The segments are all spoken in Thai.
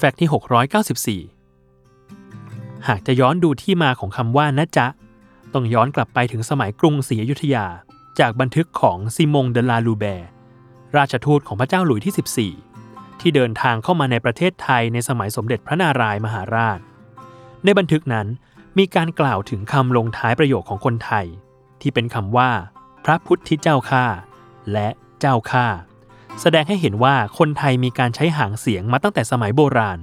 แฟกต์ที่ 694 หากจะย้อนดูที่มาของคำว่านะจ๊ะ ต้องย้อนกลับไปถึงสมัยกรุงศรีอยุธยา จากบันทึกของซิมงเดลาลูแบร์ราชทูตของพระเจ้าหลุยที่ 14 ที่เดินทางเข้ามาในประเทศไทยในสมัยสมเด็จพระนารายมหาราช ในบันทึกนั้นมีการกล่าวถึงคำลงท้ายประโยคของคนไทย ที่เป็นคำว่า พระพุทธเจ้าข้าและเจ้าข้า แสดงให้เห็นว่าคนไทยมีการใช้หางเสียงมาตั้งแต่สมัยโบราณ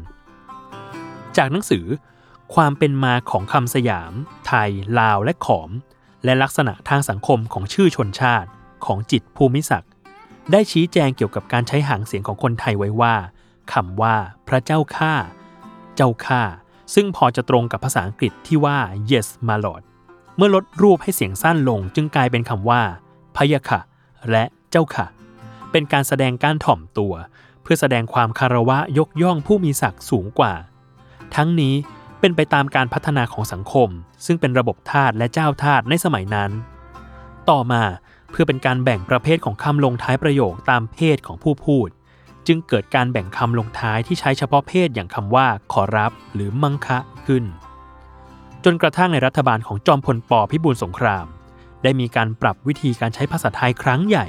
จากหนังสือ ความเป็นมาของคำสยาม ไทย ลาวและขอม และลักษณะทางสังคมของชื่อชนชาติ ของจิตภูมิศักดิ์ได้ชี้แจงเกี่ยวกับการใช้หางเสียงของคนไทยไว้ว่าคำว่า พระเจ้าข้าเจ้าข้าซึ่งพอจะตรงกับภาษาอังกฤษที่ว่า yes my lord เมื่อลดรูปให้เสียงสั้นลงจึงกลายเป็นคำว่าพยะค่ะ และเจ้าค่ะ เป็นการแสดงการถ่อมตัว เพื่อแสดงความคารวะยกย่องผู้มีศักดิ์สูงกว่า ทั้งนี้เป็นไปตามการพัฒนาของสังคม ซึ่งเป็นระบบทาสและเจ้าทาสในสมัยนั้น ต่อมาเพื่อเป็นการแบ่งประเภทของคำลงท้ายประโยคตามเพศของผู้พูด จึงเกิดการแบ่งคำลงท้ายที่ใช้เฉพาะเพศอย่างคำว่าขอรับ หรือมังคะขึ้น จนกระทั่งในรัฐบาลของจอมพลปพิบูลสงคราม ได้มีการปรับวิธีการใช้ภาษาไทยครั้งใหญ่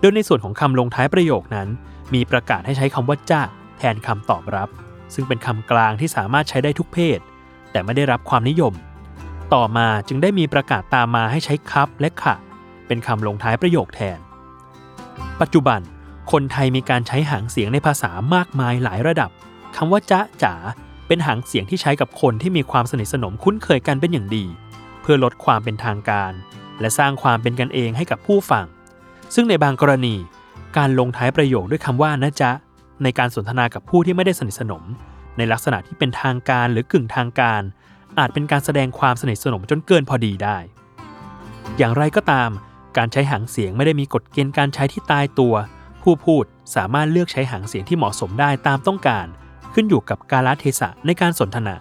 โดยในส่วนของคำลงท้ายประโยคนั้น มีประกาศให้ใช้คำว่าจ้าแทนคำตอบรับ ซึ่งเป็นคำกลางที่สามารถใช้ได้ทุกเพศ แต่ไม่ได้รับความนิยม ต่อมาจึงได้มีประกาศตามมาให้ใช้ครับและค่ะ เป็นคำลงท้ายประโยคแทน ปัจจุบัน คนไทยมีการใช้หางเสียงในภาษามากมายหลายระดับคำว่าจ๊ะจ๋าเป็นหางเสียงที่ใช้กับคนที่มีความสนิทสนมคุ้นเคยกันเป็นอย่างดี เพื่อลดความเป็นทางการ และสร้างความเป็นกันเองให้กับผู้ฟัง ซึ่งในบางกรณี การลงท้ายประโยคด้วยคำว่านะจ๊ะ ในการสนทนากับผู้ที่ไม่ได้สนิทสนม ในลักษณะที่เป็นทางการหรือกึ่งทางการ อาจเป็นการแสดงความสนิทสนมจนเกินพอดีได้ อย่างไรก็ตาม การใช้หางเสียงไม่ได้มีกฎเกณฑ์การใช้ที่ตายตัว ผู้พูดสามารถเลือกใช้หางเสียงที่เหมาะสมได้ตามต้องการ ขึ้นอยู่กับกาลเทศะในการสนทนา